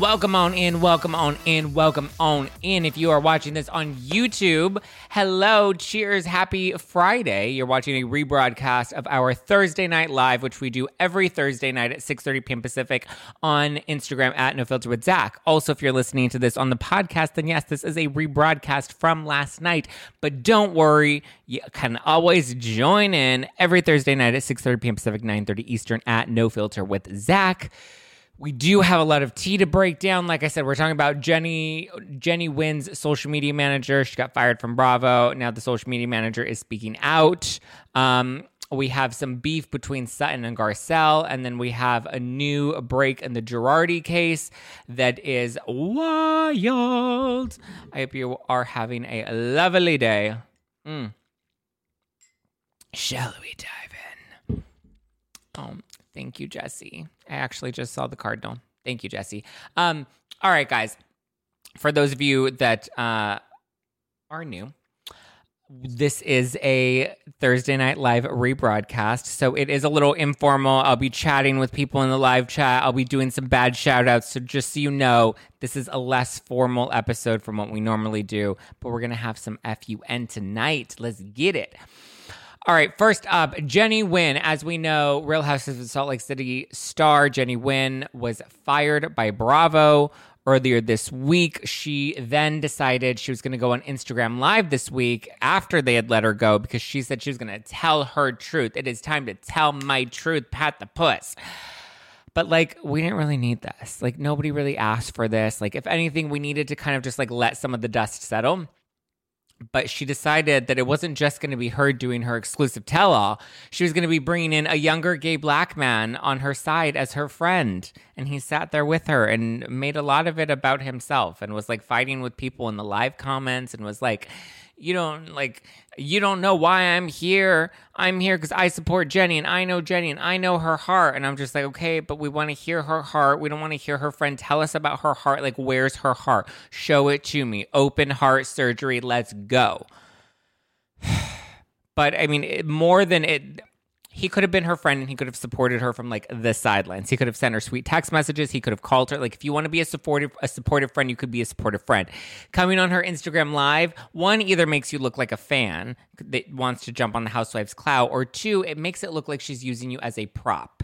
Welcome on in, welcome on in, welcome on in. If you are watching this on YouTube, hello, cheers, happy Friday. You're watching a rebroadcast of our Thursday night live, which we do every Thursday night at 6:30 p.m. Pacific on Instagram at No Filter with Zack. Also, if you're listening to this on the podcast, then yes, this is a rebroadcast from last night. But don't worry, you can always join in every Thursday night at 6:30 p.m. Pacific, 9:30 Eastern at No Filter with Zack. We do have a lot of tea to break down. Like I said, we're talking about Jennie Jennie Nguyen's social media manager. She got fired from Bravo. Now the social media manager is speaking out. Um, we have some beef between Sutton and Garcelle, and then we have a new break in the Girardi case that is wild. I hope you are having a lovely day. Mm. Shall we dive in? Um, Thank you, Jesse. I actually just saw the cardinal. Thank you, Jesse. Um, all right, guys. For those of you that uh, are new, this is a Thursday Night Live rebroadcast. So it is a little informal. I'll be chatting with people in the live chat. I'll be doing some bad shout outs. So just so you know, this is a less formal episode from what we normally do. But we're going to have some FUN tonight. Let's get it. All right, first up, Jennie Nguyen. As we know, Real Houses of Salt Lake City star Jennie Nguyen was fired by Bravo earlier this week. She then decided she was going to go on Instagram Live this week after they had let her go because she said she was going to tell her truth. It is time to tell my truth, pat the puss. But like, we didn't really need this. Like, nobody really asked for this. Like, if anything, we needed to kind of just like let some of the dust settle but she decided that it wasn't just going to be her doing her exclusive tell all. She was going to be bringing in a younger gay black man on her side as her friend. And he sat there with her and made a lot of it about himself and was like fighting with people in the live comments and was like, you don't like you don't know why I'm here. I'm here because I support Jennie and I know Jennie and I know her heart. And I'm just like, okay, but we want to hear her heart. We don't want to hear her friend tell us about her heart. Like, where's her heart? Show it to me. Open heart surgery. Let's go. but I mean, it, more than it, he could have been her friend and he could have supported her from like the sidelines. He could have sent her sweet text messages. He could have called her. Like if you want to be a supportive a supportive friend, you could be a supportive friend. Coming on her Instagram live, one either makes you look like a fan that wants to jump on the housewives clout, or two, it makes it look like she's using you as a prop.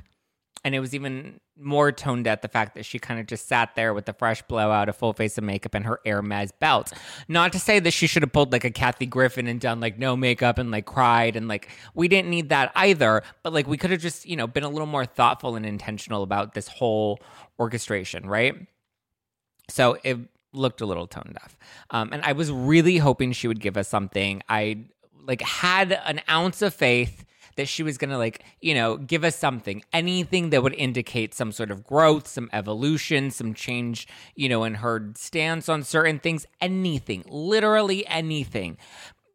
And it was even more toned at the fact that she kind of just sat there with a fresh blowout, a full face of makeup, and her Hermes belt. Not to say that she should have pulled like a Kathy Griffin and done like no makeup and like cried and like we didn't need that either. But like we could have just, you know, been a little more thoughtful and intentional about this whole orchestration, right? So it looked a little tone deaf. Um, and I was really hoping she would give us something. I like had an ounce of faith that she was going to like, you know, give us something, anything that would indicate some sort of growth, some evolution, some change, you know, in her stance on certain things, anything, literally anything.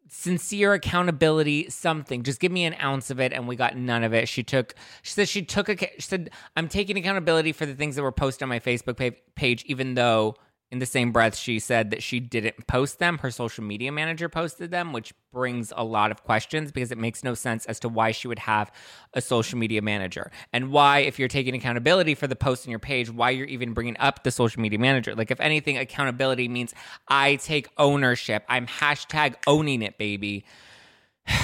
Sincere accountability something. Just give me an ounce of it and we got none of it. She took she said she took a she said i'm taking accountability for the things that were posted on my facebook page even though in the same breath, she said that she didn't post them. Her social media manager posted them, which brings a lot of questions because it makes no sense as to why she would have a social media manager and why, if you're taking accountability for the post on your page, why you're even bringing up the social media manager. Like, if anything, accountability means I take ownership. I'm hashtag owning it, baby.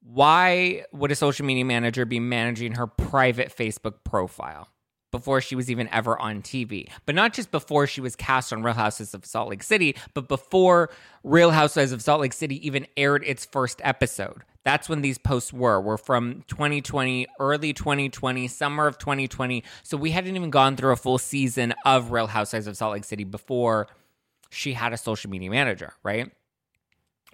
why would a social media manager be managing her private Facebook profile? Before she was even ever on TV. But not just before she was cast on Real Houses of Salt Lake City, but before Real Housewives of Salt Lake City even aired its first episode. That's when these posts were. Were from 2020, early 2020, summer of 2020. So we hadn't even gone through a full season of Real Housewives of Salt Lake City before she had a social media manager, right?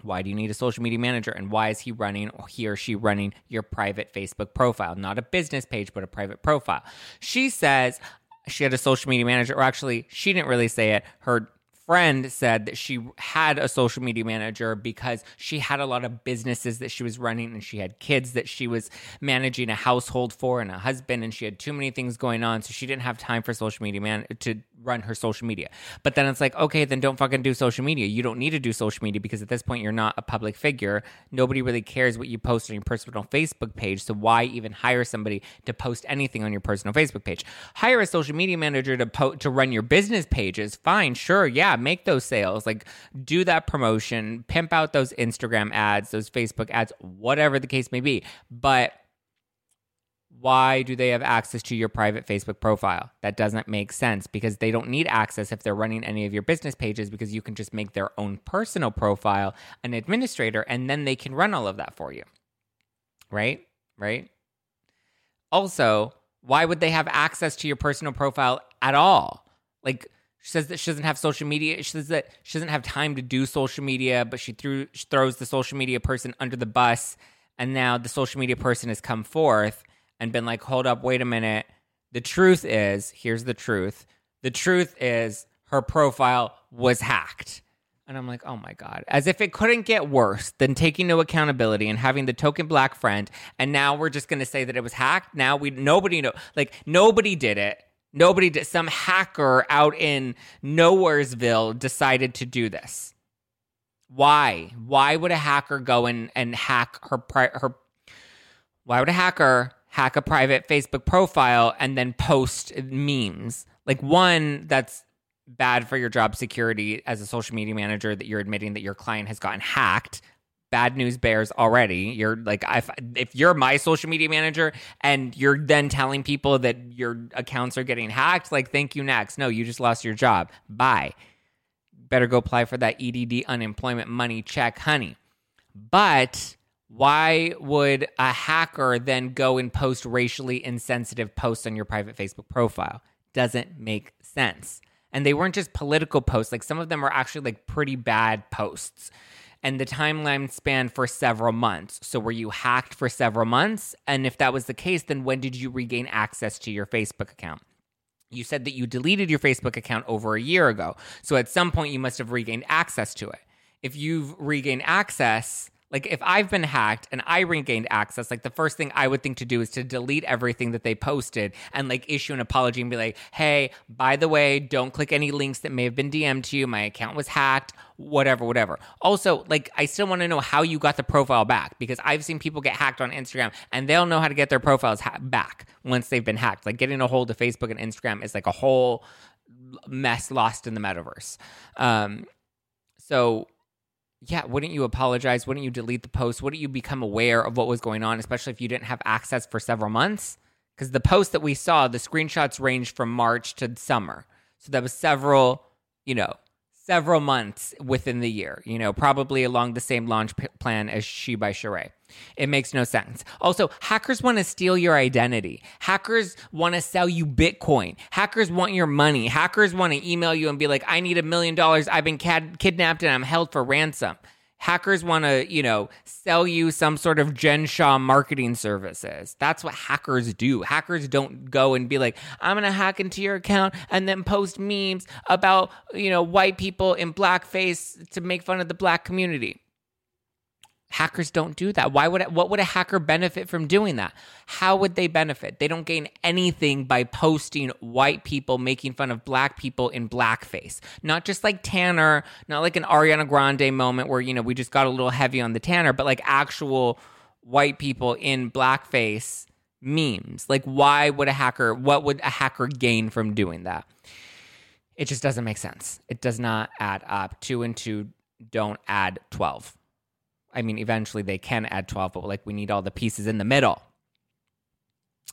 Why do you need a social media manager? And why is he running or he or she running your private Facebook profile? Not a business page, but a private profile. She says she had a social media manager, or actually, she didn't really say it. Her friend said that she had a social media manager because she had a lot of businesses that she was running and she had kids that she was managing a household for and a husband and she had too many things going on so she didn't have time for social media man to run her social media. But then it's like, okay, then don't fucking do social media. You don't need to do social media because at this point you're not a public figure. Nobody really cares what you post on your personal Facebook page. So why even hire somebody to post anything on your personal Facebook page? Hire a social media manager to po- to run your business pages. Fine, sure, yeah, yeah, make those sales, like do that promotion, pimp out those Instagram ads, those Facebook ads, whatever the case may be. But why do they have access to your private Facebook profile? That doesn't make sense because they don't need access if they're running any of your business pages because you can just make their own personal profile an administrator and then they can run all of that for you. Right? Right? Also, why would they have access to your personal profile at all? Like, she says that she doesn't have social media. She says that she doesn't have time to do social media, but she threw she throws the social media person under the bus, and now the social media person has come forth and been like, "Hold up, wait a minute. The truth is, here's the truth. The truth is her profile was hacked." And I'm like, "Oh my god." As if it couldn't get worse than taking no accountability and having the token black friend, and now we're just to say that it was hacked. Now we nobody know like nobody did it Nobody did. Some hacker out in Nowheresville decided to do this. Why? Why would a hacker go and, and hack her her? Why would a hacker hack a private Facebook profile and then post memes? Like one that's bad for your job security as a social media manager that you're admitting that your client has gotten hacked bad news bears already. You're like, if, if you're my social media manager and you're then telling people that your accounts are getting hacked, like, thank you next. No, you just lost your job. Bye. Better go apply for that EDD unemployment money check, honey. But why would a hacker then go and post racially insensitive posts on your private Facebook profile? Doesn't make sense. And they weren't just political posts, like some of them were actually like pretty bad posts and the timeline spanned for several months. So, were you hacked for several months? And if that was the case, then when did you regain access to your Facebook account? You said that you deleted your Facebook account over a year ago. So, at some point, you must have regained access to it. If you've regained access, like if I've been hacked and I regained access, like the first thing I would think to do is to delete everything that they posted and like issue an apology and be like, hey, by the way, don't click any links that may have been DM'd to you. My account was hacked, whatever, whatever. Also, like I still want to know how you got the profile back because I've seen people get hacked on Instagram and they'll know how to get their profiles ha- back once they've been hacked. Like getting a hold of Facebook and Instagram is like a whole mess lost in the metaverse. Um, so yeah, wouldn't you apologize? Wouldn't you delete the post? Wouldn't you become aware of what was going on, especially if you didn't have access for several months? Because the post that we saw, the screenshots ranged from March to summer. So that was several, you know, several months within the year, you know, probably along the same launch p- plan as She by Sheree. It makes no sense. Also, hackers want to steal your identity. Hackers want to sell you Bitcoin. Hackers want your money. Hackers want to email you and be like, I need a million dollars. I've been cad- kidnapped and I'm held for ransom hackers want to, you know, sell you some sort of Jen Shah marketing services. That's what hackers do. Hackers don't go and be like, I'm going to hack into your account and then post memes about, you know, white people in blackface to make fun of the black community. Hackers don't do that. Why would what would a hacker benefit from doing that? How would they benefit? They don't gain anything by posting white people making fun of black people in blackface. Not just like Tanner, not like an Ariana Grande moment where you know we just got a little heavy on the Tanner, but like actual white people in blackface memes. Like why would a hacker what would a hacker gain from doing that? It just doesn't make sense. It does not add up. 2 and 2 don't add 12. I mean, eventually they can add 12, but like we need all the pieces in the middle.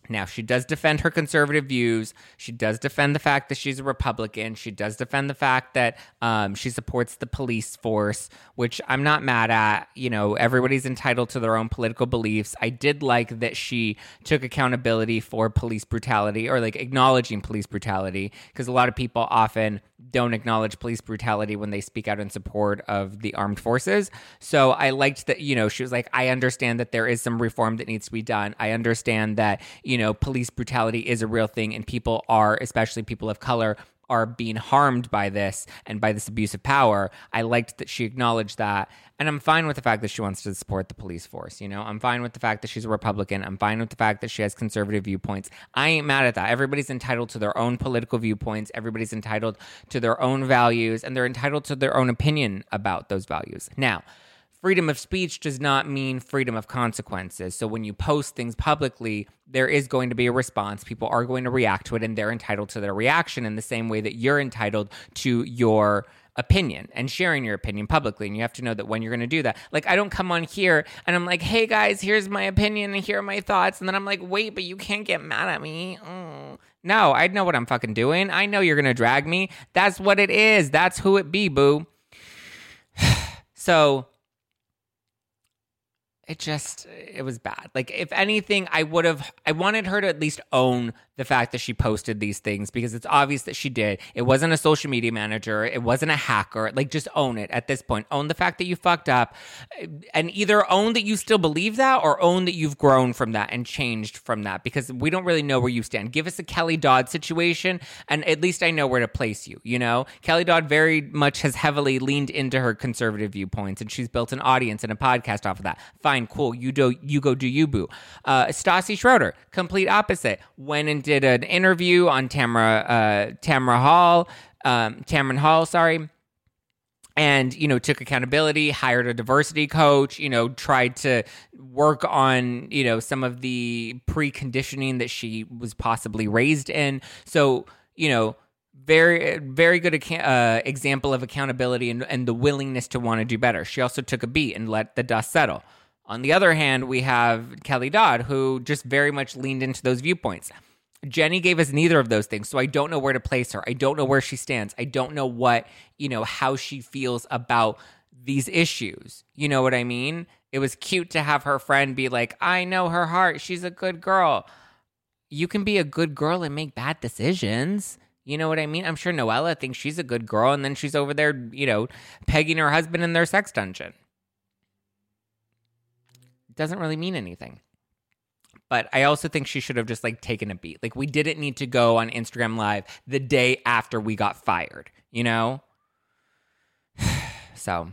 Now, she does defend her conservative views. She does defend the fact that she's a Republican. She does defend the fact that um, she supports the police force, which I'm not mad at. You know, everybody's entitled to their own political beliefs. I did like that she took accountability for police brutality or like acknowledging police brutality because a lot of people often don't acknowledge police brutality when they speak out in support of the armed forces. So I liked that, you know, she was like, I understand that there is some reform that needs to be done. I understand that, you know, police brutality is a real thing and people are, especially people of color, are being harmed by this and by this abuse of power. I liked that she acknowledged that. And I'm fine with the fact that she wants to support the police force. You know, I'm fine with the fact that she's a Republican. I'm fine with the fact that she has conservative viewpoints. I ain't mad at that. Everybody's entitled to their own political viewpoints. Everybody's entitled to their own values and they're entitled to their own opinion about those values. Now, freedom of speech does not mean freedom of consequences. So when you post things publicly, there is going to be a response. People are going to react to it, and they're entitled to their reaction in the same way that you're entitled to your opinion and sharing your opinion publicly. And you have to know that when you're going to do that, like I don't come on here and I'm like, hey guys, here's my opinion and here are my thoughts. And then I'm like, wait, but you can't get mad at me. Mm. No, I know what I'm fucking doing. I know you're going to drag me. That's what it is. That's who it be, boo. so it just it was bad. Like if anything, I would have I wanted her to at least own the fact that she posted these things because it's obvious that she did. It wasn't a social media manager, it wasn't a hacker. Like just own it at this point. Own the fact that you fucked up and either own that you still believe that or own that you've grown from that and changed from that because we don't really know where you stand. Give us a Kelly Dodd situation and at least I know where to place you, you know? Kelly Dodd very much has heavily leaned into her conservative viewpoints and she's built an audience and a podcast off of that. Fine, cool. You do you go do you boo. Uh Stassi Schroeder, complete opposite. When and did an interview on Tamara uh, Tamara Hall, um, Tamron Hall, sorry, and you know took accountability, hired a diversity coach, you know tried to work on you know some of the preconditioning that she was possibly raised in. So you know very very good uh, example of accountability and, and the willingness to want to do better. She also took a beat and let the dust settle. On the other hand, we have Kelly Dodd, who just very much leaned into those viewpoints. Jennie gave us neither of those things, so I don't know where to place her. I don't know where she stands. I don't know what, you know, how she feels about these issues. You know what I mean? It was cute to have her friend be like, I know her heart. She's a good girl. You can be a good girl and make bad decisions. You know what I mean? I'm sure Noella thinks she's a good girl, and then she's over there, you know, pegging her husband in their sex dungeon doesn't really mean anything. But I also think she should have just like taken a beat. Like we didn't need to go on Instagram live the day after we got fired, you know? so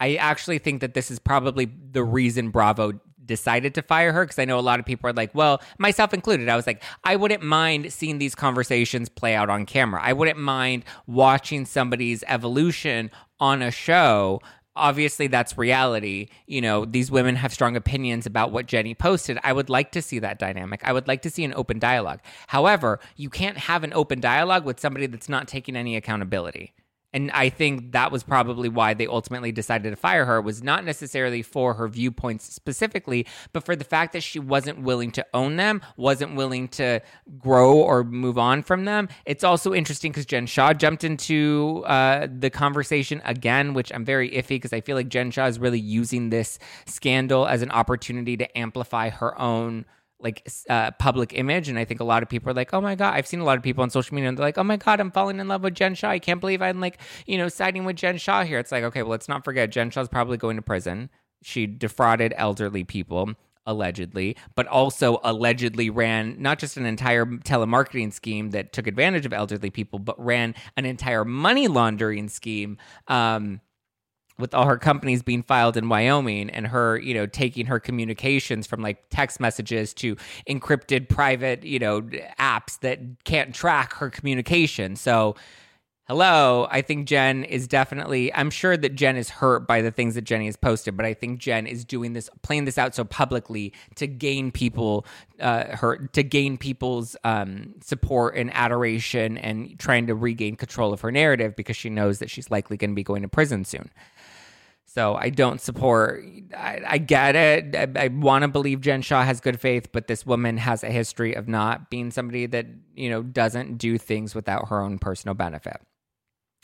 I actually think that this is probably the reason Bravo decided to fire her because I know a lot of people are like, well, myself included. I was like, I wouldn't mind seeing these conversations play out on camera. I wouldn't mind watching somebody's evolution on a show obviously that's reality. You know, these women have strong opinions about what Jennie posted. I would like to see that dynamic. I would like to see an open dialogue. However, you can't have an open dialogue with somebody that's not taking any accountability. And I think that was probably why they ultimately decided to fire her was not necessarily for her viewpoints specifically, but for the fact that she wasn't willing to own them, wasn't willing to grow or move on from them. It's also interesting because Jen Shah jumped into uh, the conversation again, which I'm very iffy because I feel like Jen Shah is really using this scandal as an opportunity to amplify her own like uh, public image. And I think a lot of people are like, oh my God, I've seen a lot of people on social media and they're like, oh my God, I'm falling in love with Jen Shah. I can't believe I'm like, you know, siding with Jen Shah here. It's like, okay, well, let's not forget Jen Shah's probably going to prison. She defrauded elderly people allegedly, but also allegedly ran not just an entire telemarketing scheme that took advantage of elderly people, but ran an entire money laundering scheme. Um, with all her companies being filed in Wyoming and her, you know, taking her communications from like text messages to encrypted private, you know, apps that can't track her communication. So hello, I think Jen is definitely, I'm sure that Jen is hurt by the things that Jennie has posted, but I think Jen is doing this, playing this out so publicly to gain people, uh, her, to gain people's um, support and adoration and trying to regain control of her narrative because she knows that she's likely going to be going to prison soon. So I don't support. I, I get it. I, I want to believe Jen Shah has good faith, but this woman has a history of not being somebody that you know doesn't do things without her own personal benefit.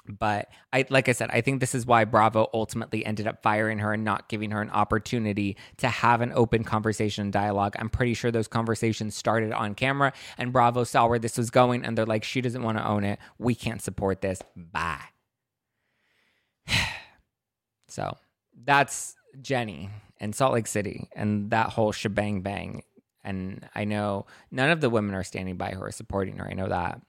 But I, like I said, I think this is why Bravo ultimately ended up firing her and not giving her an opportunity to have an open conversation and dialogue. I'm pretty sure those conversations started on camera, and Bravo saw where this was going, and they're like, "She doesn't want to own it. We can't support this. Bye." So that's Jennie and Salt Lake City and that whole shebang bang. And I know none of the women are standing by her or supporting her. I know that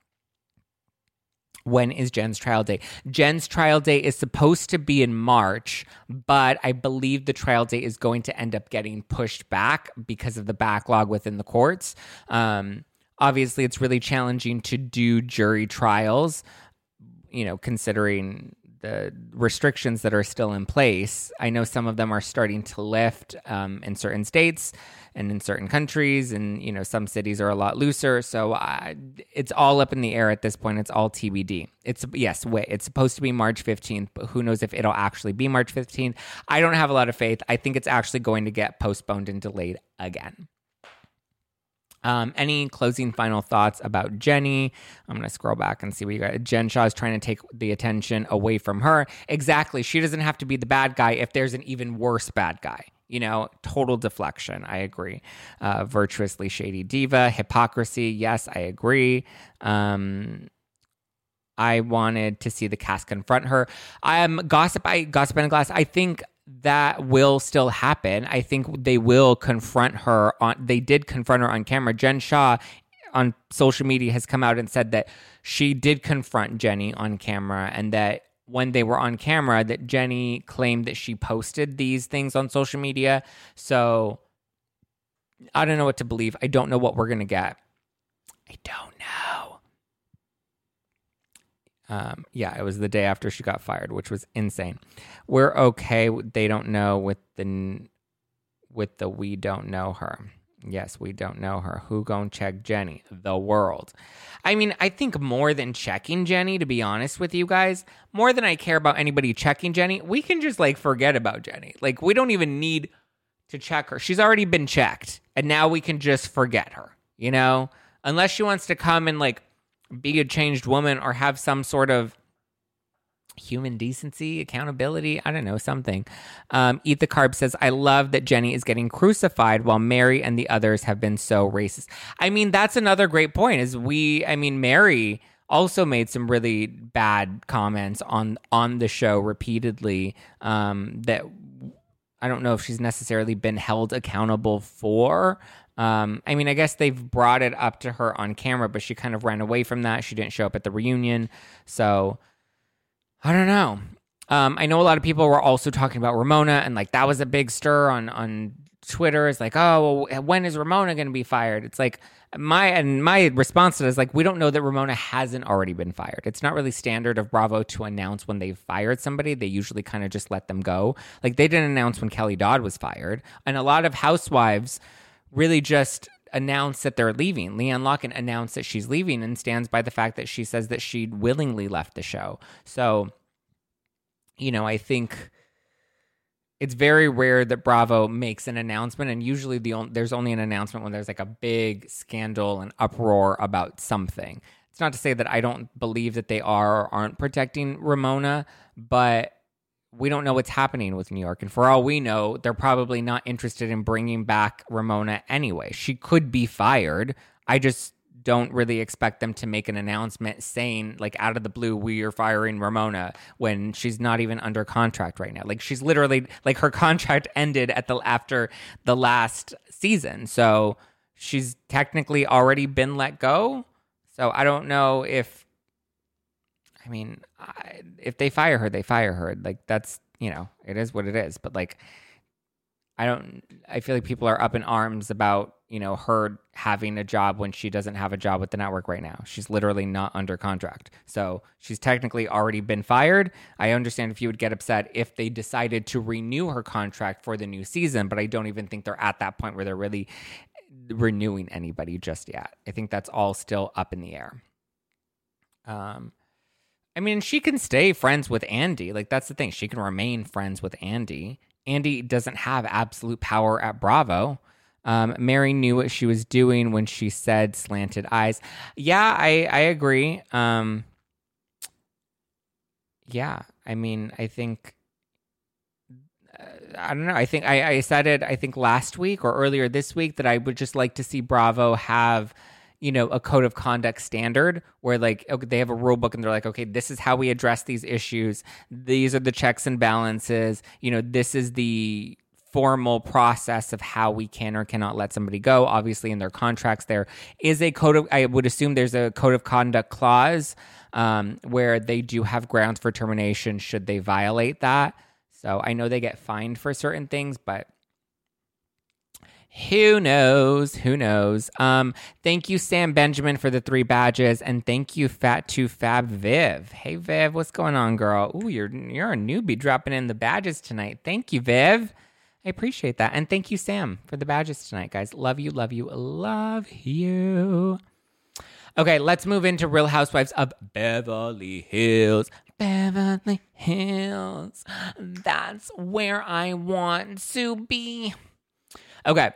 when is Jen's trial date? Jen's trial date is supposed to be in March, but I believe the trial date is going to end up getting pushed back because of the backlog within the courts. Um, obviously, it's really challenging to do jury trials, you know, considering the restrictions that are still in place. I know some of them are starting to lift um, in certain states and in certain countries, and you know some cities are a lot looser. So it's all up in the air at this point. It's all TBD. It's yes, wait, it's supposed to be March fifteenth, but who knows if it'll actually be March fifteenth? I don't have a lot of faith. I think it's actually going to get postponed and delayed again. Um, any closing final thoughts about Jennie? I'm going to scroll back and see what you got. Jen Shah is trying to take the attention away from her. Exactly. She doesn't have to be the bad guy if there's an even worse bad guy. You know, total deflection. I agree. Uh, virtuously shady diva, hypocrisy. Yes, I agree. Um, I wanted to see the cast confront her. I'm gossip. I gossip in a glass. I think that will still happen. I think they will confront her on they did confront her on camera. Jen Shah on social media has come out and said that she did confront Jennie on camera and that when they were on camera that Jennie claimed that she posted these things on social media. So I don't know what to believe. I don't know what we're going to get. I don't know. Um, yeah, it was the day after she got fired, which was insane. We're okay. They don't know with the with the we don't know her. Yes, we don't know her. Who gon' check Jennie? The world. I mean, I think more than checking Jennie, to be honest with you guys, more than I care about anybody checking Jennie, we can just like forget about Jennie. Like, we don't even need to check her. She's already been checked, and now we can just forget her, you know? Unless she wants to come and like be a changed woman or have some sort of human decency, accountability. I don't know, something. Um, Eat the Carb says, I love that Jennie is getting crucified while Mary and the others have been so racist. I mean, that's another great point is we, I mean, Mary also made some really bad comments on on the show repeatedly um, that I don't know if she's necessarily been held accountable for. Um, I mean, I guess they've brought it up to her on camera, but she kind of ran away from that. She didn't show up at the reunion. So I don't know. Um, I know a lot of people were also talking about Ramona, and like that was a big stir on on Twitter. Is like, oh, well, when is Ramona going to be fired? It's like my and my response to it is like, we don't know that Ramona hasn't already been fired. It's not really standard of Bravo to announce when they've fired somebody. They usually kind of just let them go. Like they didn't announce when Kelly Dodd was fired, and a lot of housewives really just announced that they're leaving. LeeAnne Locken announced that she's leaving and stands by the fact that she says that she willingly left the show. So, you know, I think it's very rare that Bravo makes an announcement, and usually the on- there's only an announcement when there's like a big scandal and uproar about something. It's not to say that I don't believe that they are or aren't protecting Ramona, but we don't know what's happening with New York. And for all we know, they're probably not interested in bringing back Ramona anyway. She could be fired. I just don't really expect them to make an announcement saying, like, out of the blue, we are firing Ramona when she's not even under contract right now. Like, she's literally, like, her contract ended at the, after the last season. So she's technically already been let go. So I don't know if I mean, I, if they fire her, they fire her. Like that's you know, it is what it is. But like, I don't, I feel like people are up in arms about, you know, her having a job when she doesn't have a job with the network right now. She's literally not under contract. So she's technically already been fired. I understand if you would get upset if they decided to renew her contract for the new season, but I don't even think they're at that point where they're really renewing anybody just yet. I think that's all still up in the air. Um, I mean, she can stay friends with Andy. Like, that's the thing. She can remain friends with Andy. Andy doesn't have absolute power at Bravo. Um, Mary knew what she was doing when she said slanted eyes. Yeah, I, I agree. Um, yeah, I mean, I think, uh, I don't know. I think I, I said it, I think last week or earlier this week that I would just like to see Bravo have you know a code of conduct standard where like okay, they have a rule book and they're like okay this is how we address these issues. These are the checks and balances. You know this is the formal process of how we can or cannot let somebody go. Obviously in their contracts there is a code of i would assume there's a code of conduct clause um, where they do have grounds for termination should they violate that. So i know they get fined for certain things but who knows? Who knows? Um, thank you, Sam Benjamin, for the three badges, and thank you, Fat to Fab Viv. Hey, Viv, what's going on, girl? Ooh, you're you're a newbie dropping in the badges tonight. Thank you, Viv. I appreciate that, and thank you, Sam, for the badges tonight, guys. Love you, love you, love you. Okay, let's move into Real Housewives of Beverly Hills. Beverly Hills. That's where I want to be. Okay.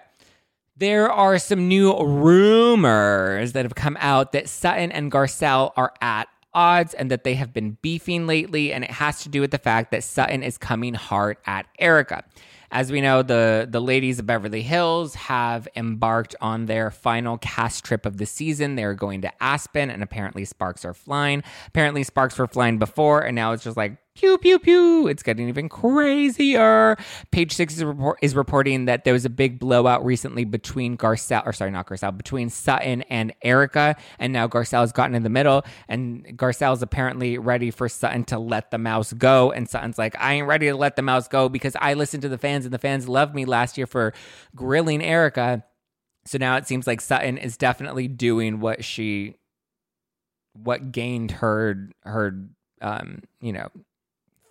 There are some new rumors that have come out that Sutton and Garcelle are at odds and that they have been beefing lately. And it has to do with the fact that Sutton is coming hard at Erika. As we know, the, the ladies of Beverly Hills have embarked on their final cast trip of the season. They're going to Aspen, and apparently sparks are flying. Apparently, sparks were flying before, and now it's just like pew pew pew it's getting even crazier page six is, report, is reporting that there was a big blowout recently between garcelle or sorry not garcelle between sutton and Erika. and now garcelle's gotten in the middle and garcelle's apparently ready for sutton to let the mouse go and sutton's like i ain't ready to let the mouse go because i listened to the fans and the fans loved me last year for grilling Erika. so now it seems like sutton is definitely doing what she what gained her her um you know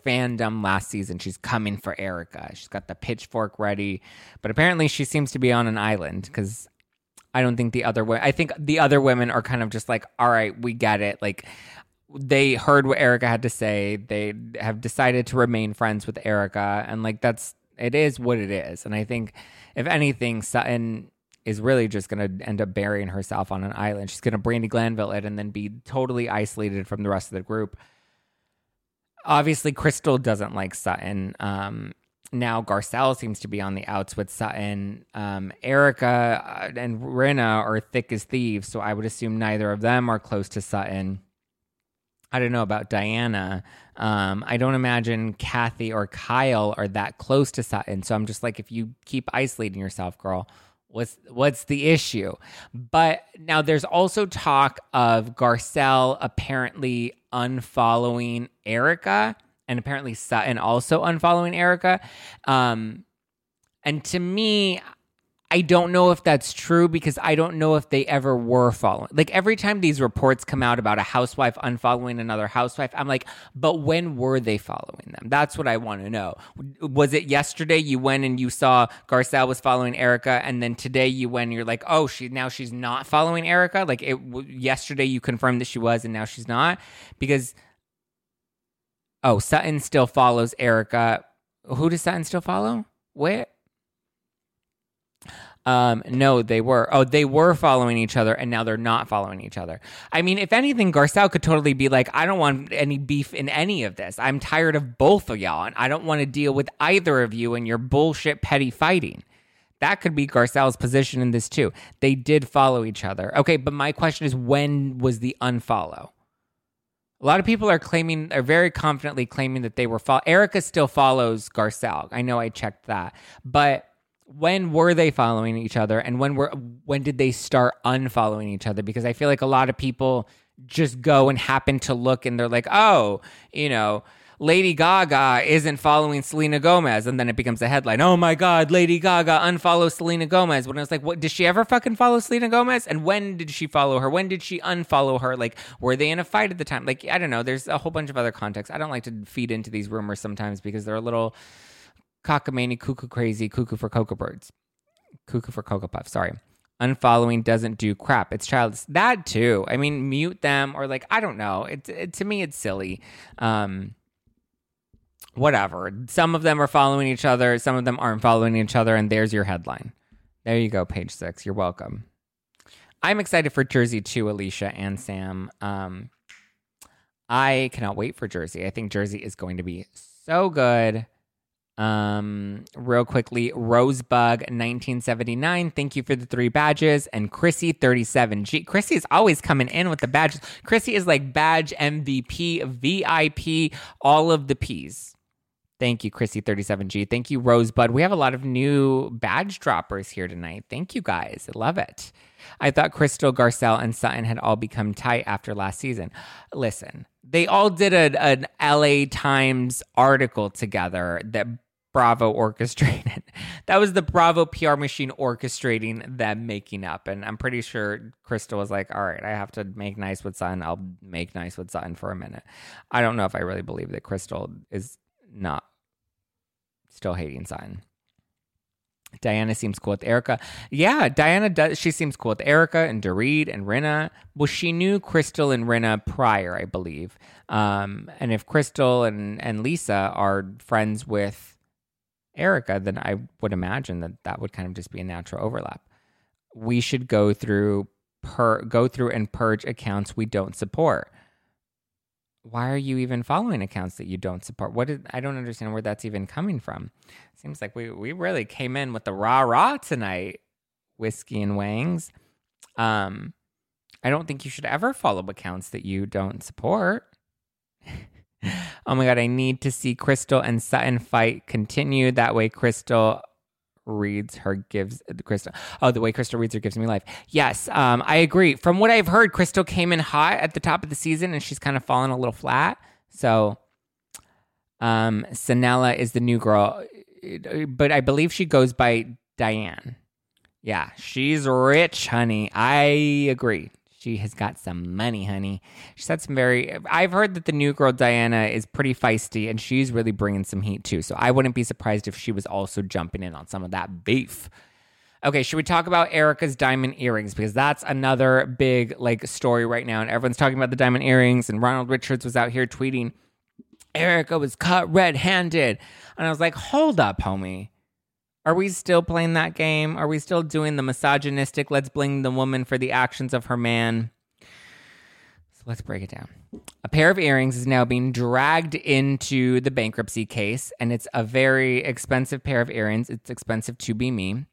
fandom last season. She's coming for Erika. She's got the pitchfork ready, but apparently she seems to be on an island because I don't think the other way. I think the other women are kind of just like, all right, we get it. Like they heard what Erika had to say. They have decided to remain friends with Erika, and like that's it is what it is. And I think if anything, Sutton is really just going to end up burying herself on an island. She's going to Brandi Glanville it and then be totally isolated from the rest of the group obviously Crystal doesn't like Sutton. Um, now Garcelle seems to be on the outs with Sutton. Um, Erika uh, and Rinna are thick as thieves, so I would assume neither of them are close to Sutton. I don't know about Diana. Um, I don't imagine Kathy or Kyle are that close to Sutton. So I'm just like, if you keep isolating yourself, girl, what's what's the issue? But now there's also talk of Garcelle apparently unfollowing Erika and apparently Sutton also unfollowing Erika. Um, and to me, I don't know if that's true because I don't know if they ever were following. Like every time these reports come out about a housewife unfollowing another housewife, I'm like, but when were they following them? That's what I want to know. Was it yesterday you went and you saw Garcelle was following Erika, and then today you went and you're like, oh, she now she's not following Erika. Like it yesterday you confirmed that she was, and now she's not because oh, Sutton still follows Erika. Who does Sutton still follow? Where? Um, no, they were. Oh, they were following each other, and now they're not following each other. I mean, if anything, Garcelle could totally be like, I don't want any beef in any of this. I'm tired of both of y'all, and I don't want to deal with either of you and your bullshit petty fighting. That could be Garcelle's position in this too. They did follow each other. Okay, but my question is when was the unfollow? A lot of people are claiming, are very confidently claiming that they were follow. Erika still follows Garcelle. I know I checked that, but when were they following each other and when were when did they start unfollowing each other because i feel like a lot of people just go and happen to look and they're like oh you know Lady Gaga isn't following Selena Gomez, and then it becomes a headline. Oh my God, Lady Gaga unfollows Selena Gomez. When I was like, what? Did she ever fucking follow Selena Gomez? And when did she follow her? When did she unfollow her? Like, were they in a fight at the time? Like, I don't know. There's a whole bunch of other context. I don't like to feed into these rumors sometimes because they're a little cockamamie, cuckoo crazy, cuckoo for cocoa birds, cuckoo for cocoa puff. Sorry unfollowing doesn't do crap. It's childish. That too. I mean, mute them or like I don't know. It, it to me it's silly. Um, whatever. Some of them are following each other. Some of them aren't following each other. And there's your headline. There you go. Page six. You're welcome. I'm excited for Jersey too, Alicia and Sam. Um, I cannot wait for Jersey. I think Jersey is going to be so good. Um, real quickly, Rosebug 1979. Thank you for the three badges. And Chrissy 37. G- Chrissy is always coming in with the badges. Chrissy is like badge MVP, VIP, all of the P's. Thank you, Chrissy 37G. Thank you, Rosebud. We have a lot of new badge droppers here tonight. Thank you guys. I love it. I thought Crystal, Garcelle, and Sutton had all become tight after last season. Listen, they all did a, an LA Times article together that Bravo orchestrated. that was the Bravo PR machine orchestrating them making up. And I'm pretty sure Crystal was like, all right, I have to make nice with Sutton. I'll make nice with Sutton for a minute. I don't know if I really believe that Crystal is not still hating Sutton. Diana seems cool with Erika. Yeah, Diana does. She seems cool with Erika and Dorit and Rinna. Well, she knew Crystal and Rinna prior, I believe. Um, and if Crystal and, and Lisa are friends with Erika, then I would imagine that that would kind of just be a natural overlap. We should go through per go through and purge accounts we don't support why are you even following accounts that you don't support? What did I don't understand where that's even coming from. Seems like we we really came in with the rah rah tonight, whiskey and wangs. Um, I don't think you should ever follow accounts that you don't support. oh my god, I need to see Crystal and Sutton fight continue. That way, Crystal reads her gives the Crystal. Oh, the way Crystal reads her gives me life. Yes, um, I agree. From what I've heard, Crystal came in hot at the top of the season, and she's kind of fallen a little flat. So, um, Sanela is the new girl, but I believe she goes by Diane. Yeah, she's rich, honey. I agree. She has got some money, honey. She said some very. I've heard that the new girl Diana is pretty feisty, and she's really bringing some heat too. So I wouldn't be surprised if she was also jumping in on some of that beef. Okay, should we talk about Erika's diamond earrings because that's another big like story right now, and everyone's talking about the diamond earrings. And Ronald Richards was out here tweeting, Erika was caught red-handed," and I was like, "Hold up, homie." Are we still playing that game? Are we still doing the misogynistic, let's blame the woman for the actions of her man? So let's break it down. A pair of earrings is now being dragged into the bankruptcy case, and it's a very expensive pair of earrings. It's expensive to be me.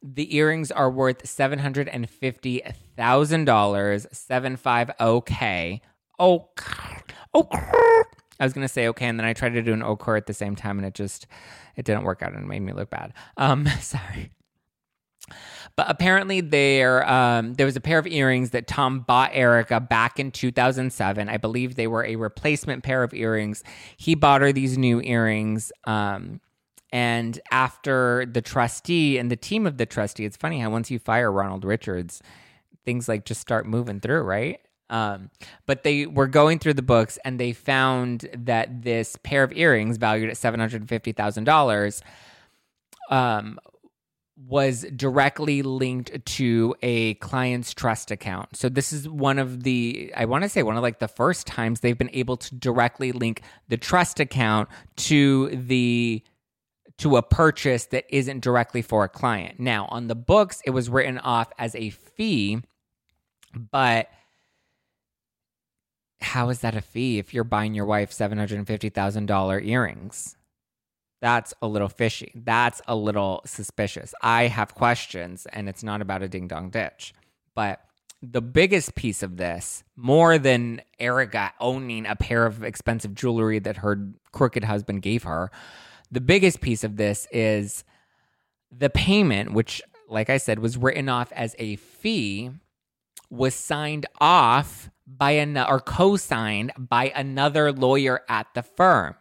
The earrings are worth $750,000, 750K. Oh, oh, I was to say okay, and then I tried to do an okra at the same time, and it just it didn't work out and it made me look bad. Um, sorry. But apparently, there um, there was a pair of earrings that Tom bought Erika back in 2007. I believe they were a replacement pair of earrings. He bought her these new earrings. Um, and after the trustee and the team of the trustee, it's funny how once you fire Ronald Richards, things like just start moving through, right? Um, but they were going through the books and they found that this pair of earrings valued at seven hundred fifty thousand dollars um, was directly linked to a client's trust account. So this is one of the I want to say one of like the first times they've been able to directly link the trust account to the to a purchase that isn't directly for a client. Now, on the books it was written off as a fee, but how is that a fee if you're buying your wife $750,000 earrings? That's a little fishy. That's a little suspicious. I have questions, and it's not about a ding dong ditch. But the biggest piece of this, more than Erika owning a pair of expensive jewelry that her crooked husband gave her, the biggest piece of this is the payment, which, like I said, was written off as a fee, was signed off by an or co-signed by another lawyer at the firm.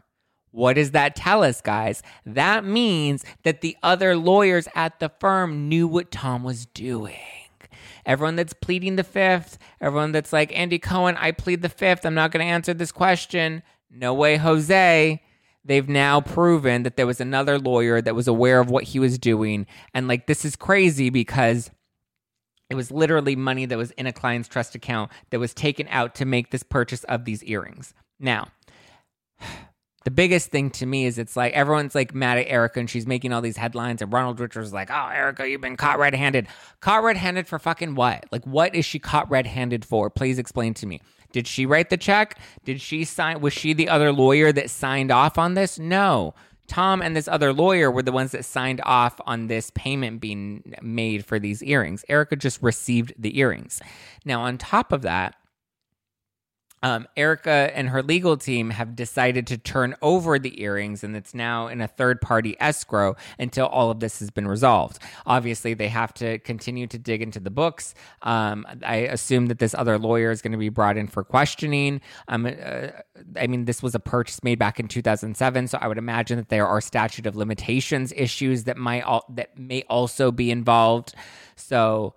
What does that tell us, guys? That means that the other lawyers at the firm knew what Tom was doing. Everyone that's pleading the fifth, everyone that's like, Andy Cohen, I plead the fifth, I'm not going to answer this question. No way, Jose. They've now proven that there was another lawyer that was aware of what he was doing. And like, this is crazy because it was literally money that was in a client's trust account that was taken out to make this purchase of these earrings. Now, the biggest thing to me is it's like everyone's like mad at Erika and she's making all these headlines and Ronald Richards like, "Oh, Erika, you've been caught red-handed." Caught red-handed for fucking what? Like what is she caught red-handed for? Please explain to me. Did she write the check? Did she sign was she the other lawyer that signed off on this? No. Tom and this other lawyer were the ones that signed off on this payment being made for these earrings. Erika just received the earrings. Now, on top of that, um, Erika and her legal team have decided to turn over the earrings, and it's now in a third party escrow until all of this has been resolved. Obviously, they have to continue to dig into the books. Um, I assume that this other lawyer is going to be brought in for questioning. Um, uh, I mean, this was a purchase made back in 2007, so I would imagine that there are statute of limitations issues that might al- that may also be involved. So.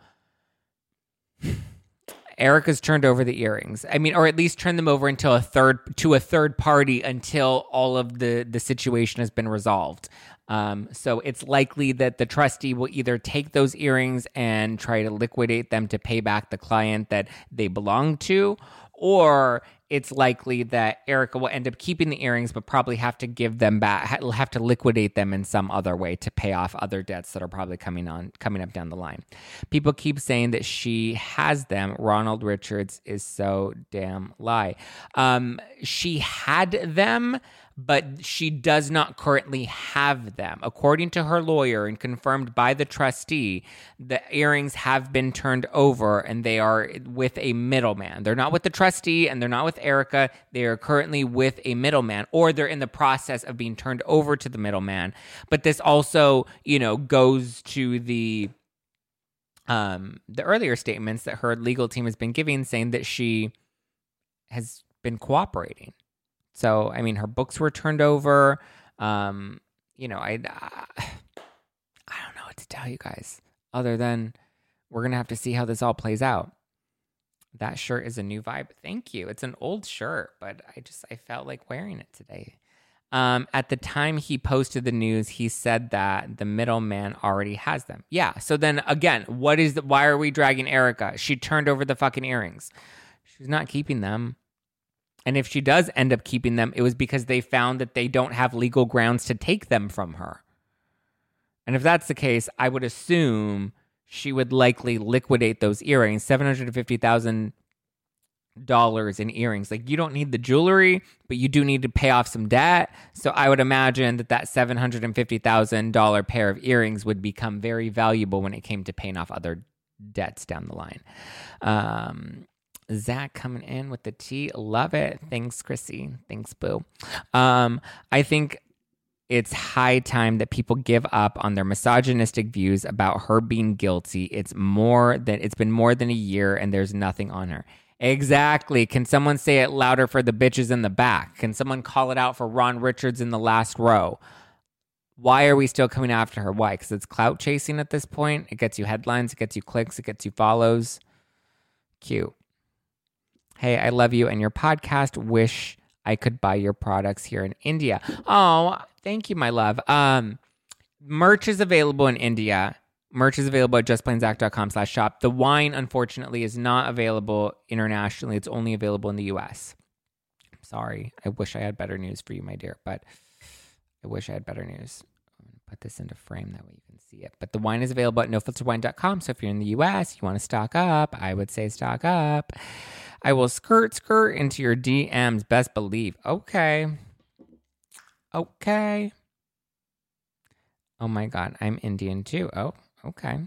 Erika's turned over the earrings. I mean, or at least turned them over until a third to a third party until all of the the situation has been resolved. Um, so it's likely that the trustee will either take those earrings and try to liquidate them to pay back the client that they belong to, or it's likely that Erika will end up keeping the earrings, but probably have to give them back, have to liquidate them in some other way to pay off other debts that are probably coming on, coming up down the line. People keep saying that she has them. Ronald Richards is so damn lie. Um, she had them but she does not currently have them. According to her lawyer and confirmed by the trustee, the earrings have been turned over and they are with a middleman. They're not with the trustee and they're not with Erika. They are currently with a middleman or they're in the process of being turned over to the middleman. But this also, you know, goes to the um the earlier statements that her legal team has been giving saying that she has been cooperating so, I mean, her books were turned over. Um, you know, I, I don't know what to tell you guys other than we're going to have to see how this all plays out. That shirt is a new vibe. Thank you. It's an old shirt, but I just, I felt like wearing it today. Um, at the time he posted the news, he said that the middleman already has them. Yeah. So then again, what is the, why are we dragging Erika? She turned over the fucking earrings. She's not keeping them. And if she does end up keeping them, it was because they found that they don't have legal grounds to take them from her. And if that's the case, I would assume she would likely liquidate those earrings, seven hundred fifty thousand dollars in earrings. Like you don't need the jewelry, but you do need to pay off some debt. So I would imagine that that seven hundred and fifty thousand dollar pair of earrings would become very valuable when it came to paying off other debts down the line. Um, Zack coming in with the tea. Love it. Thanks, Chrissy. Thanks, Boo. Um, I think it's high time that people give up on their misogynistic views about her being guilty. It's more than it's been more than a year and there's nothing on her. Exactly. Can someone say it louder for the bitches in the back? Can someone call it out for Ron Richards in the last row? Why are we still coming after her? Why? Because it's clout chasing at this point. It gets you headlines, it gets you clicks, it gets you follows. Cute. Hey, I love you and your podcast. Wish I could buy your products here in India. Oh, thank you, my love. Um, merch is available in India. Merch is available at justplainzack.com slash shop. The wine, unfortunately, is not available internationally. It's only available in the US. I'm sorry. I wish I had better news for you, my dear, but I wish I had better news. Put this into frame that way you can see it. But the wine is available at nofilterwine.com. So if you're in the US, you want to stock up, I would say stock up. I will skirt skirt into your DMs. Best believe. Okay. Okay. Oh my God, I'm Indian too. Oh, okay.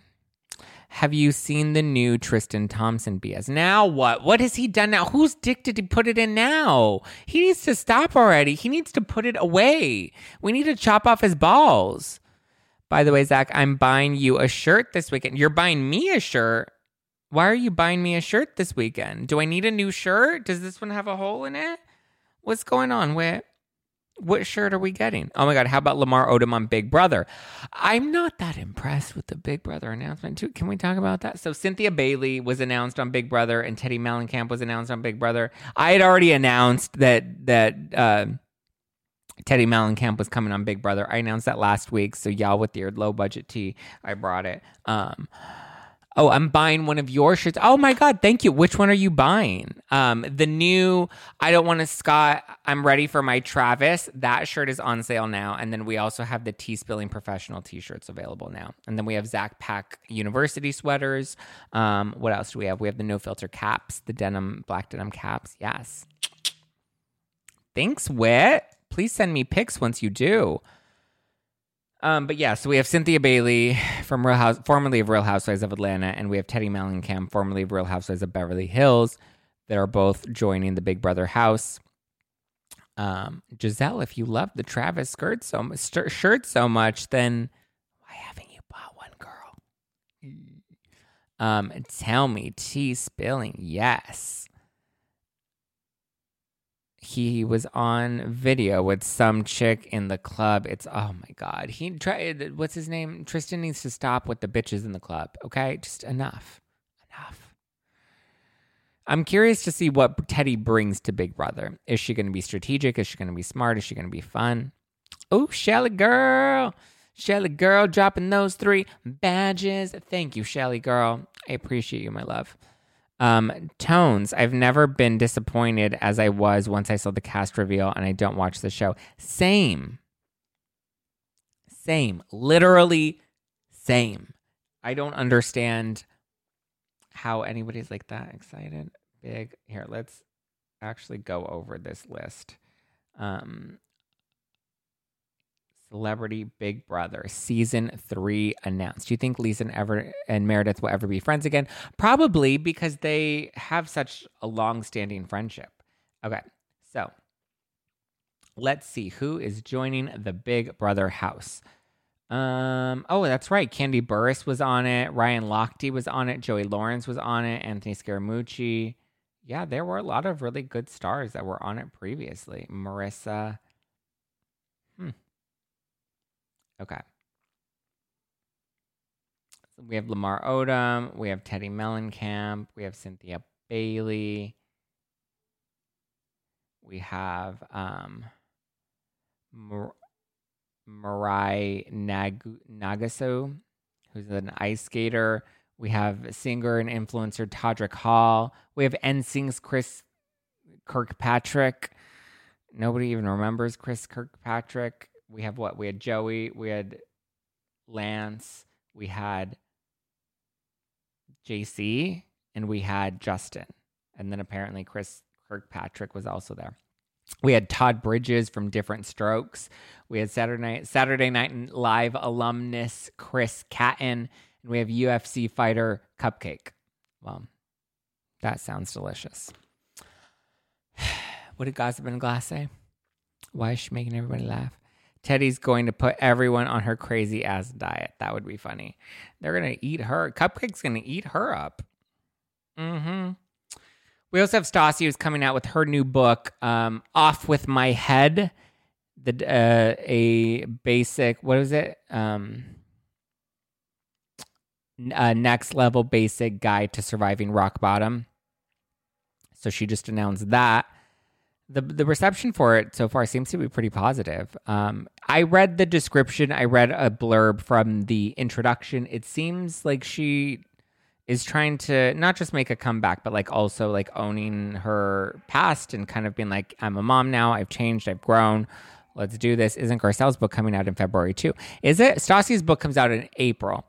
Have you seen the new Tristan Thompson BS? Now what? What has he done now? Whose dick did he put it in now? He needs to stop already. He needs to put it away. We need to chop off his balls. By the way, Zack, I'm buying you a shirt this weekend. You're buying me a shirt. Why are you buying me a shirt this weekend? Do I need a new shirt? Does this one have a hole in it? What's going on, Whit? What shirt are we getting? Oh my God, how about Lamar Odom on Big Brother? I'm not that impressed with the Big Brother announcement, too. Can we talk about that? So, Cynthia Bailey was announced on Big Brother, and Teddi Mellencamp was announced on Big Brother. I had already announced that, that, uh, Teddi Mellencamp was coming on Big Brother. I announced that last week. So y'all with your low budget tea, I brought it. Um, Oh, I'm buying one of your shirts. Oh my God, thank you. Which one are you buying? Um, the new I don't want to Scott. I'm ready for my Travis. That shirt is on sale now. And then we also have the tea spilling professional t-shirts available now. And then we have Zack Pack University sweaters. Um, what else do we have? We have the no filter caps, the denim, black denim caps. Yes. Thanks, Wit. Please send me pics once you do. Um, but yeah, so we have Cynthia Bailey from Real House, formerly of Real Housewives of Atlanta, and we have Teddi Mellencamp, formerly of Real Housewives of Beverly Hills, that are both joining the Big Brother house. Um, Gizelle, if you love the Travis skirt so shirt so much, then why haven't you bought one, girl? Um, tell me, tea spilling, yes he was on video with some chick in the club. It's oh my god. He tried what's his name? Tristan needs to stop with the bitches in the club. Okay? Just enough. Enough. I'm curious to see what Teddi brings to Big Brother. Is she going to be strategic? Is she going to be smart? Is she going to be fun? Oh, Shelly girl. Shelly girl dropping those three badges. Thank you, Shelly girl. I appreciate you, my love. Um, tones. I've never been disappointed as I was once I saw the cast reveal and I don't watch the show. Same. Same. Literally same. I don't understand how anybody's like that excited. Big. Here, let's actually go over this list. Um, Celebrity Big Brother season three announced. Do you think Lisa and ever and Meredith will ever be friends again? Probably because they have such a long-standing friendship. Okay, so let's see who is joining the Big Brother house. Um, oh, that's right. Kandi Burruss was on it. Ryan Lochte was on it. Joey Lawrence was on it. Anthony Scaramucci. Yeah, there were a lot of really good stars that were on it previously. Marissa. Hmm. Okay. So we have Lamar Odom. We have Teddi Mellencamp. We have Cynthia Bailey. We have um, Mar- Mirai Nag- Nagasu, who's an ice skater. We have singer and influencer Todrick Hall. We have NSYNC's Chris Kirkpatrick. Nobody even remembers Chris Kirkpatrick we have what? We had Joey, we had Lance, we had JC, and we had Justin. And then apparently Chris Kirkpatrick was also there. We had Todd Bridges from Different Strokes. We had Saturday Night Saturday Night Live alumnus Chris Kattan, and we have UFC fighter Cupcake. Well, that sounds delicious. what did Gossip and Glass say? Why is she making everybody laugh? Teddi's going to put everyone on her crazy ass diet. That would be funny. They're going to eat her. Cupcake's going to eat her up. Mm-hmm. We also have Stassi who's coming out with her new book, um, Off with My Head. The uh, a basic what is it? Um, a next level basic guide to surviving rock bottom. So she just announced that the the reception for it so far seems to be pretty positive. Um, I read the description. I read a blurb from the introduction. It seems like she is trying to not just make a comeback, but like also like owning her past and kind of being like, I'm a mom now. I've changed. I've grown. Let's do this. Isn't Garcelle's book coming out in February too? Is it? Stassi's book comes out in April.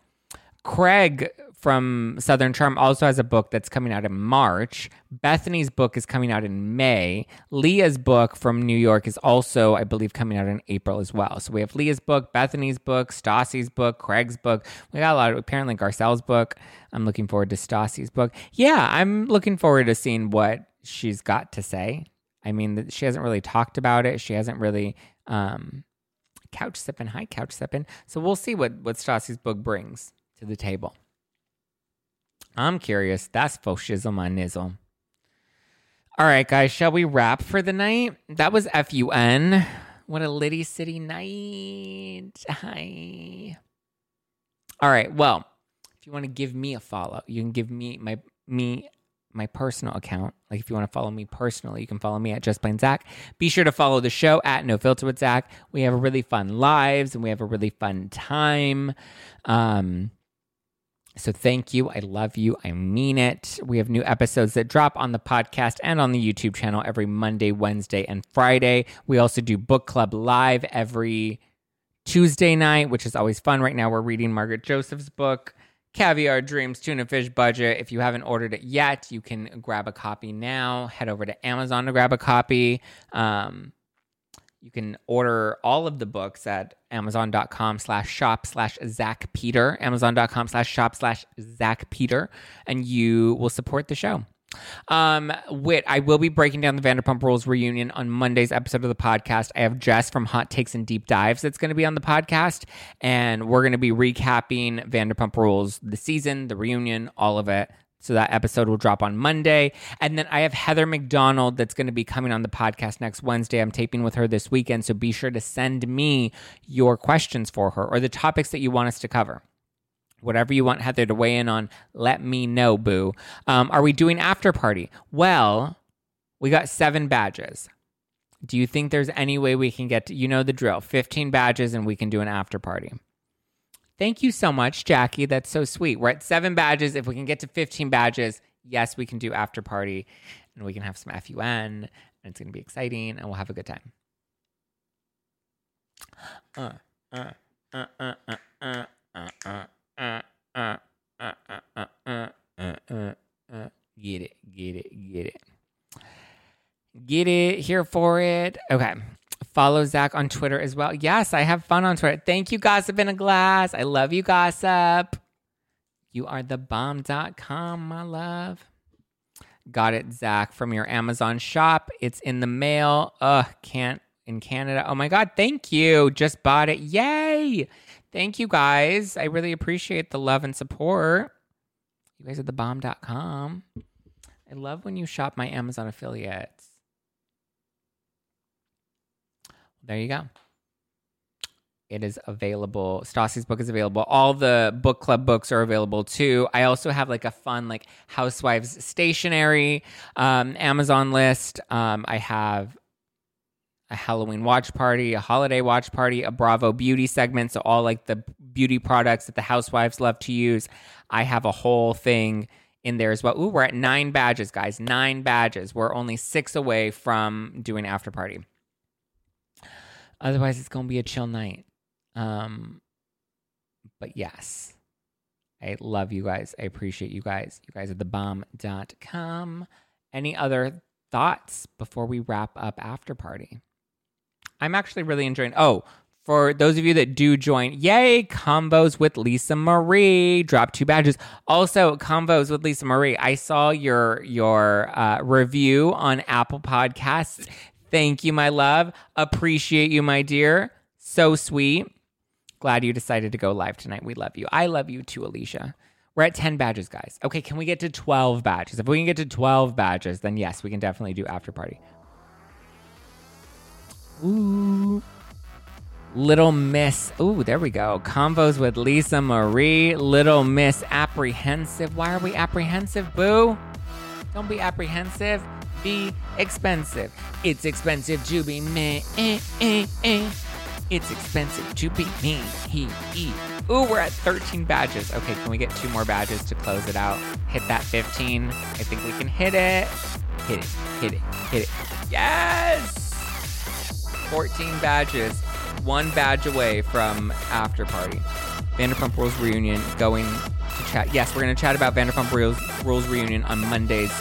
Craig from Southern Charm also has a book that's coming out in March. Bethany's book is coming out in May. Leah's book from New York is also, I believe, coming out in April as well. So we have Leah's book, Bethany's book, Stassi's book, Craig's book. We got a lot of, apparently, Garcelle's book. I'm looking forward to Stassi's book. Yeah, I'm looking forward to seeing what she's got to say. I mean, she hasn't really talked about it. She hasn't really um, couch sipping. Hi, couch sipping. So we'll see what, what Stassi's book brings to the table. I'm curious. That's shizzle on nizzle. All right, guys, shall we wrap for the night? That was FUN. What a Liddy City night. Hi. All right. Well, if you want to give me a follow, you can give me my me my personal account. Like if you want to follow me personally, you can follow me at Just Plain Zack. Be sure to follow the show at No Filter with Zack. We have a really fun lives and we have a really fun time. Um, so thank you. I love you. I mean it. We have new episodes that drop on the podcast and on the YouTube channel every Monday, Wednesday, and Friday. We also do book club live every Tuesday night, which is always fun. Right now, we're reading Margaret Josephs' book, Caviar Dreams Tuna Fish Budget. If you haven't ordered it yet, you can grab a copy now. Head over to Amazon to grab a copy. Um, you can order all of the books at amazon.com slash shop slash Zack Peter, amazon.com slash shop slash Zack Peter, and you will support the show. Um, Wit, I will be breaking down the Vanderpump Rules reunion on Monday's episode of the podcast. I have Jess from Hot Takes and Deep Dives that's going to be on the podcast, and we're going to be recapping Vanderpump Rules, the season, the reunion, all of it. So that episode will drop on Monday. And then I have Heather McDonald that's going to be coming on the podcast next Wednesday. I'm taping with her this weekend. So be sure to send me your questions for her or the topics that you want us to cover. Whatever you want Heather to weigh in on, let me know, boo. Um, are we doing after party? Well, we got seven badges. Do you think there's any way we can get to, you know the drill, 15 badges and we can do an after party? Thank you so much, Jackie. That's so sweet. We're at seven badges. If we can get to 15 badges, yes, we can do after party and we can have some FUN and it's going to be exciting and we'll have a good time. Uh, uh, uh, uh, uh, uh, uh, uh, uh, uh, uh, uh, uh, uh, uh, uh. Get it, get it, get it. Get it, here for it. Okay. Follow Zack on Twitter as well. Yes, I have fun on Twitter. Thank you, Gossip in a Glass. I love you, Gossip. You are the bomb.com, my love. Got it, Zack, from your Amazon shop. It's in the mail. Ugh, can't in Canada. Oh my God, thank you. Just bought it. Yay. Thank you guys. I really appreciate the love and support. You guys are the bomb.com. I love when you shop my Amazon affiliates. There you go. It is available. Stassi's book is available. All the book club books are available too. I also have like a fun like housewives stationery um, Amazon list. Um, I have a Halloween watch party, a holiday watch party, a Bravo beauty segment. So all like the beauty products that the housewives love to use. I have a whole thing in there as well. Ooh, we're at nine badges, guys. Nine badges. We're only six away from doing after party. Otherwise, it's gonna be a chill night. Um, but yes, I love you guys. I appreciate you guys. You guys are the bomb.com. Any other thoughts before we wrap up after party? I'm actually really enjoying. Oh, for those of you that do join, yay, Convos with Lisa Marie. Drop two badges. Also, Convos with Lisa Marie. I saw your your uh, review on Apple Podcasts. Thank you, my love. Appreciate you, my dear. So sweet. Glad you decided to go live tonight. We love you. I love you too, Alicia. We're at 10 badges, guys. Okay, can we get to 12 badges? If we can get to 12 badges, then yes, we can definitely do after party. Ooh. Little Miss. Ooh, there we go. Convos with Lisa Marie. Little Miss Apprehensive. Why are we apprehensive, boo? Don't be apprehensive. Be expensive. It's expensive to be me. Eh, eh, eh. It's expensive to be me. He, he. Ooh, we're at 13 badges. Okay, can we get two more badges to close it out? Hit that 15. I think we can hit it. Hit it, hit it, hit it. Yes! 14 badges, one badge away from after party. Vanderpump Rules reunion going to chat. Yes, we're going to chat about Vanderpump Rules, Rules reunion on Mondays.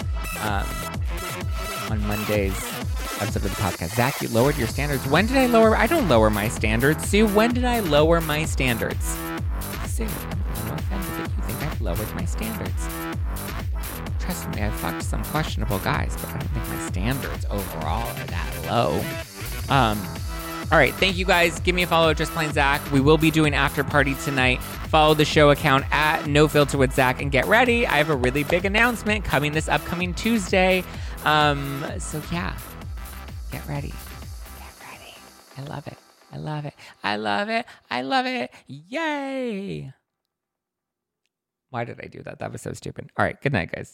Um, on Mondays episode of the podcast. Zack, you lowered your standards. When did I lower? I don't lower my standards. Sue, when did I lower my standards? Sue, I'm not offended that you think I've lowered my standards. Trust me, I've fucked some questionable guys, but I don't think my standards overall are that low. Um, all right, thank you guys. Give me a follow, just plain Zack. We will be doing after party tonight. Follow the show account at No Filter with Zack and get ready. I have a really big announcement coming this upcoming Tuesday. Um, so yeah, get ready. Get ready. I love it. I love it. I love it. I love it. Yay. Why did I do that? That was so stupid. All right. Good night, guys.